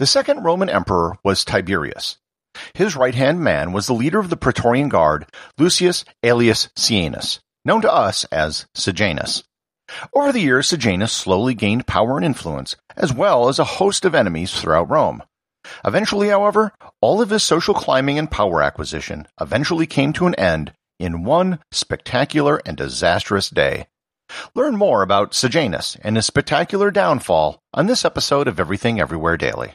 The second Roman emperor was Tiberius. His right-hand man was the leader of the Praetorian Guard, Lucius Aelius Seianus, known to us as Sejanus. Over the years, Sejanus slowly gained power and influence, as well as a host of enemies throughout Rome. Eventually, however, all of his social climbing and power acquisition eventually came to an end in one spectacular and disastrous day. Learn more about Sejanus and his spectacular downfall on this episode of Everything Everywhere Daily.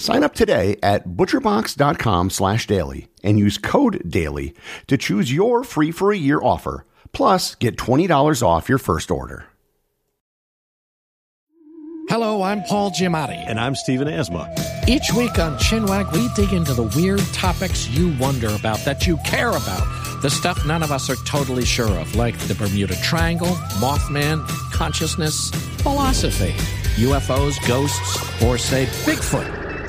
Sign up today at butcherbox.com slash daily and use code DAILY to choose your free for a year offer. Plus, get $20 off your first order. Hello, I'm Paul Giamatti. And I'm Stephen Asma. Each week on Chinwag, we dig into the weird topics you wonder about, that you care about. The stuff none of us are totally sure of, like the Bermuda Triangle, Mothman, consciousness, philosophy, UFOs, ghosts, or say Bigfoot.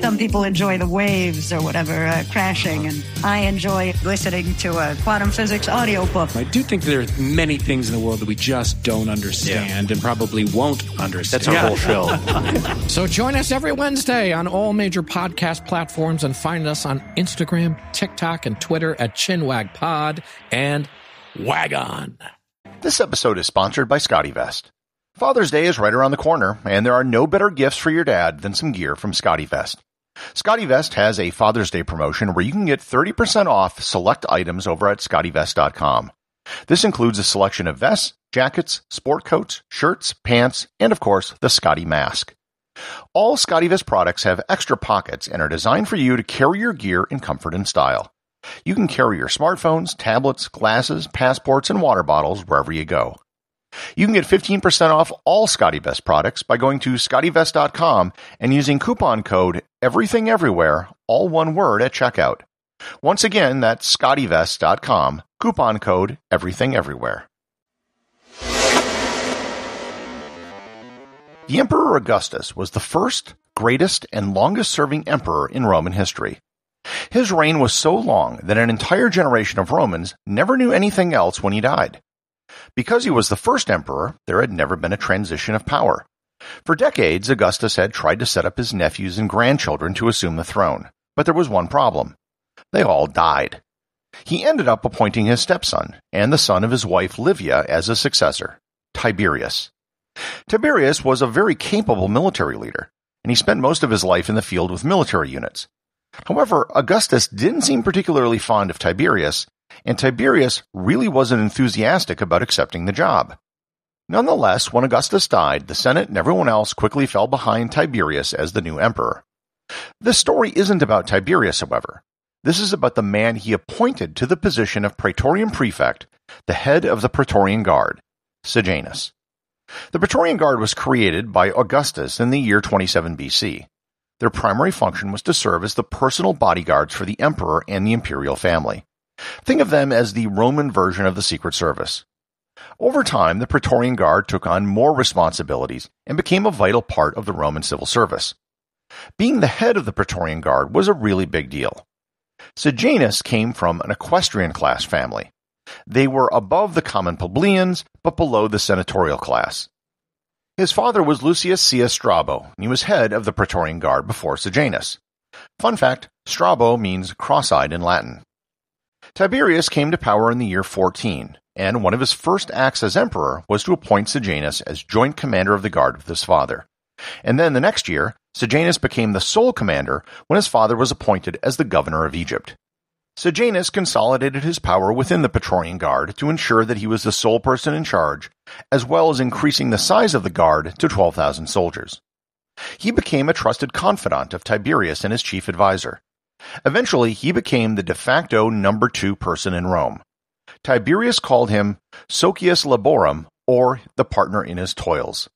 Some people enjoy the waves or whatever uh, crashing, and I enjoy listening to a quantum physics audiobook. I do think there are many things in the world that we just don't understand yeah. and probably won't understand. That's our whole show. so join us every Wednesday on all major podcast platforms and find us on Instagram, TikTok, and Twitter at ChinwagPod and Wagon. This episode is sponsored by Scottevest. Father's Day is right around the corner, and there are no better gifts for your dad than some gear from Scottevest. Scottevest has a Father's Day promotion where you can get 30% off select items over at scottevest.com. This includes a selection of vests, jackets, sport coats, shirts, pants, and of course, the Scotty mask. All Scottevest products have extra pockets and are designed for you to carry your gear in comfort and style. You can carry your smartphones, tablets, glasses, passports, and water bottles wherever you go. You can get 15% off all Scottevest products by going to scottevest.com and using coupon code Everything Everywhere, all one word at checkout. Once again, that's scottevest.com, coupon code Everything Everywhere. The Emperor Augustus was the first, greatest, and longest serving emperor in Roman history. His reign was so long that an entire generation of Romans never knew anything else when he died. Because he was the first emperor, there had never been a transition of power. For decades, Augustus had tried to set up his nephews and grandchildren to assume the throne, but there was one problem. They all died. He ended up appointing his stepson and the son of his wife Livia as his successor, Tiberius. Tiberius was a very capable military leader, and he spent most of his life in the field with military units. However, Augustus didn't seem particularly fond of Tiberius, and Tiberius really wasn't enthusiastic about accepting the job. Nonetheless, when Augustus died, the Senate and everyone else quickly fell behind Tiberius as the new emperor. This story isn't about Tiberius, however. This is about the man he appointed to the position of Praetorian Prefect, the head of the Praetorian Guard, Sejanus. The Praetorian Guard was created by Augustus in the year 27 BC. Their primary function was to serve as the personal bodyguards for the emperor and the imperial family. Think of them as the Roman version of the Secret Service. Over time, the Praetorian Guard took on more responsibilities and became a vital part of the Roman civil service. Being the head of the Praetorian Guard was a really big deal. Sejanus came from an equestrian class family. They were above the common plebeians, but below the senatorial class. His father was Lucius Seius Strabo, and he was head of the Praetorian Guard before Sejanus. Fun fact, Strabo means cross-eyed in Latin. Tiberius came to power in the year 14, and one of his first acts as emperor was to appoint Sejanus as joint commander of the guard with his father. And then the next year, Sejanus became the sole commander when his father was appointed as the governor of Egypt. Sejanus consolidated his power within the Praetorian Guard to ensure that he was the sole person in charge, as well as increasing the size of the guard to 12,000 soldiers. He became a trusted confidant of Tiberius and his chief advisor. Eventually, he became the de facto number two person in Rome. Tiberius called him Socius Laborum, or the partner in his toils.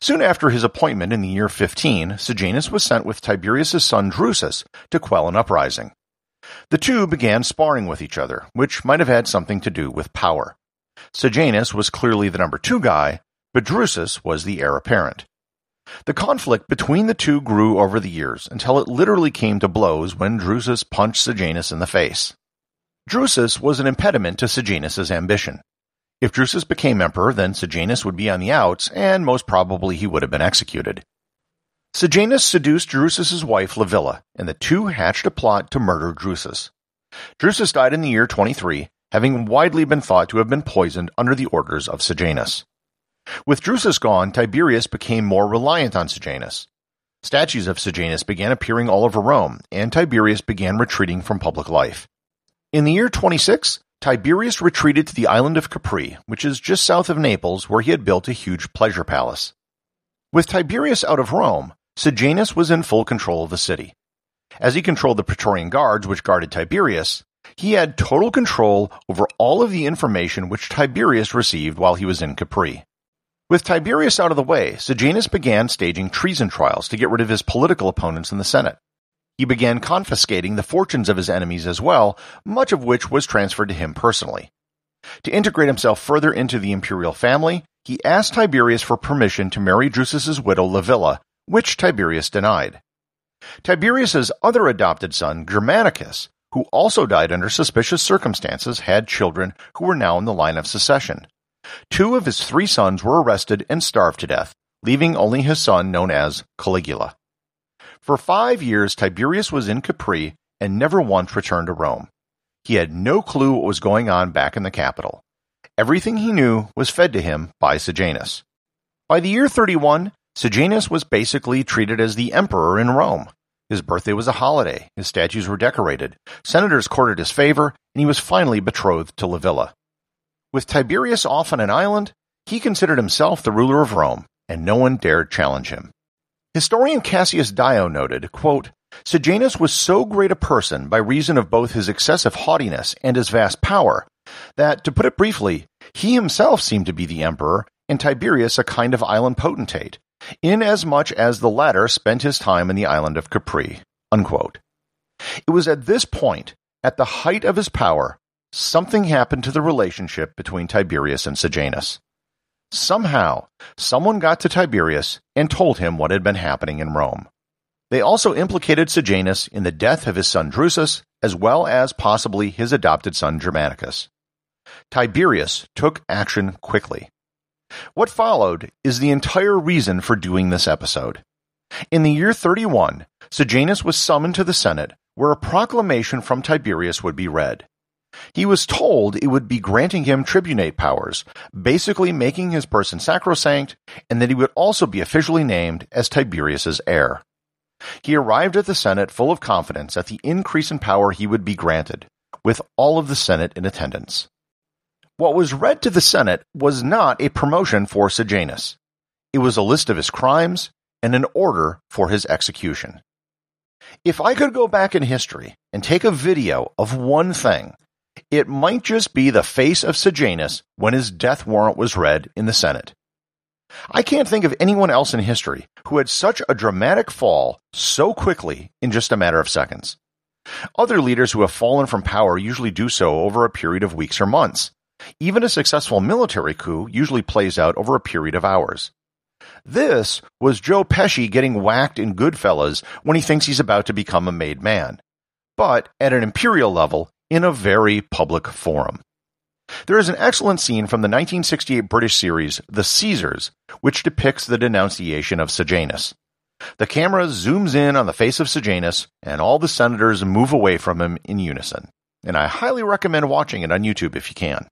Soon after his appointment in the year 15, Sejanus was sent with Tiberius's son Drusus to quell an uprising. The two began sparring with each other, which might have had something to do with power. Sejanus was clearly the number two guy, but Drusus was the heir apparent. The conflict between the two grew over the years until it literally came to blows when Drusus punched Sejanus in the face. Drusus was an impediment to Sejanus's ambition. If Drusus became emperor, then Sejanus would be on the outs, and most probably he would have been executed. Sejanus seduced Drusus's wife Livilla, and the two hatched a plot to murder Drusus. Drusus died in the year 23, having widely been thought to have been poisoned under the orders of Sejanus. With Drusus gone, Tiberius became more reliant on Sejanus. Statues of Sejanus began appearing all over Rome, and Tiberius began retreating from public life. In the year 26, Tiberius retreated to the island of Capri, which is just south of Naples, where he had built a huge pleasure palace. With Tiberius out of Rome, Sejanus was in full control of the city. As he controlled the Praetorian guards which guarded Tiberius, he had total control over all of the information which Tiberius received while he was in Capri. With Tiberius out of the way, Sejanus began staging treason trials to get rid of his political opponents in the Senate. He began confiscating the fortunes of his enemies as well, much of which was transferred to him personally. To integrate himself further into the imperial family, he asked Tiberius for permission to marry Drusus's widow Livilla, which Tiberius denied. Tiberius's other adopted son, Germanicus, who also died under suspicious circumstances, had children who were now in the line of succession. Two of his three sons were arrested and starved to death, leaving only his son known as Caligula. For five years, Tiberius was in Capri and never once returned to Rome. He had no clue what was going on back in the capital. Everything he knew was fed to him by Sejanus. By the year 31, Sejanus was basically treated as the emperor in Rome. His birthday was a holiday, his statues were decorated, senators courted his favor, and he was finally betrothed to Livilla. With Tiberius off on an island, he considered himself the ruler of Rome, and no one dared challenge him. Historian Cassius Dio noted, quote, Sejanus was so great a person by reason of both his excessive haughtiness and his vast power, that, to put it briefly, he himself seemed to be the emperor, and Tiberius a kind of island potentate, inasmuch as the latter spent his time in the island of Capri. Unquote. It was at this point, at the height of his power, something happened to the relationship between Tiberius and Sejanus. Somehow, someone got to Tiberius and told him what had been happening in Rome. They also implicated Sejanus in the death of his son Drusus, as well as possibly his adopted son Germanicus. Tiberius took action quickly. What followed is the entire reason for doing this episode. In the year 31, Sejanus was summoned to the Senate, where a proclamation from Tiberius would be read. He was told it would be granting him tribunate powers, basically making his person sacrosanct, and that he would also be officially named as Tiberius's heir. He arrived at the Senate full of confidence at the increase in power he would be granted, with all of the Senate in attendance. What was read to the Senate was not a promotion for Sejanus. It was a list of his crimes and an order for his execution. If I could go back in history and take a video of one thing it might just be the face of Sejanus when his death warrant was read in the Senate. I can't think of anyone else in history who had such a dramatic fall so quickly in just a matter of seconds. Other leaders who have fallen from power usually do so over a period of weeks or months. Even a successful military coup usually plays out over a period of hours. This was Joe Pesci getting whacked in Goodfellas when he thinks he's about to become a made man. but at an imperial level in a very public forum. There is an excellent scene from the 1968 British series The Caesars, which depicts the denunciation of Sejanus. The camera zooms in on the face of Sejanus, and all the senators move away from him in unison. And I highly recommend watching it on YouTube if you can.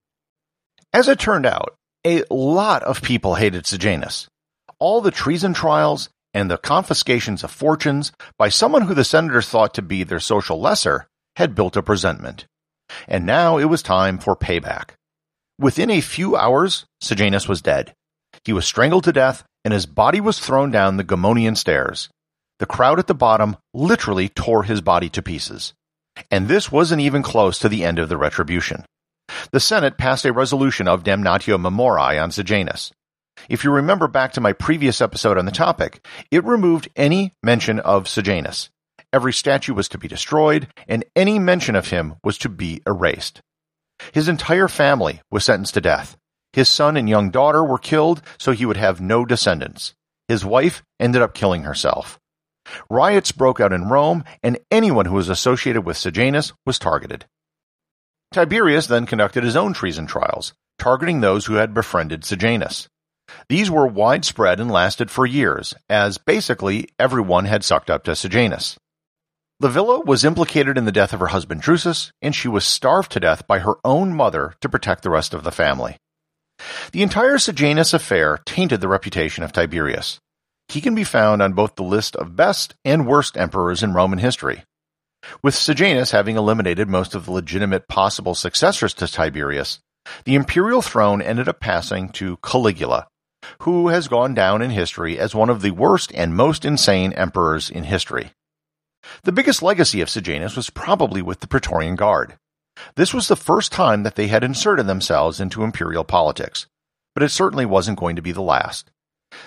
As it turned out, a lot of people hated Sejanus. All the treason trials and the confiscations of fortunes by someone who the senators thought to be their social lesser had built up resentment. And now it was time for payback. Within a few hours, Sejanus was dead. He was strangled to death, and his body was thrown down the Gemonian stairs. The crowd at the bottom literally tore his body to pieces. And this wasn't even close to the end of the retribution. The Senate passed a resolution of damnatio memoriae on Sejanus. If you remember back to my previous episode on the topic, it removed any mention of Sejanus. Every statue was to be destroyed, and any mention of him was to be erased. His entire family was sentenced to death. His son and young daughter were killed so he would have no descendants. His wife ended up killing herself. Riots broke out in Rome, and anyone who was associated with Sejanus was targeted. Tiberius then conducted his own treason trials, targeting those who had befriended Sejanus. These were widespread and lasted for years, as basically everyone had sucked up to Sejanus. Livilla was implicated in the death of her husband Drusus, and she was starved to death by her own mother to protect the rest of the family. The entire Sejanus affair tainted the reputation of Tiberius. He can be found on both the list of best and worst emperors in Roman history. With Sejanus having eliminated most of the legitimate possible successors to Tiberius, the imperial throne ended up passing to Caligula, who has gone down in history as one of the worst and most insane emperors in history. The biggest legacy of Sejanus was probably with the Praetorian Guard. This was the first time that they had inserted themselves into imperial politics, but it certainly wasn't going to be the last.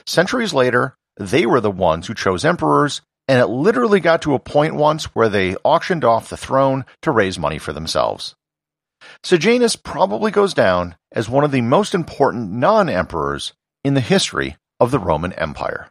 Centuries later, they were the ones who chose emperors, and it literally got to a point once where they auctioned off the throne to raise money for themselves. Sejanus probably goes down as one of the most important non emperors in the history of the Roman Empire.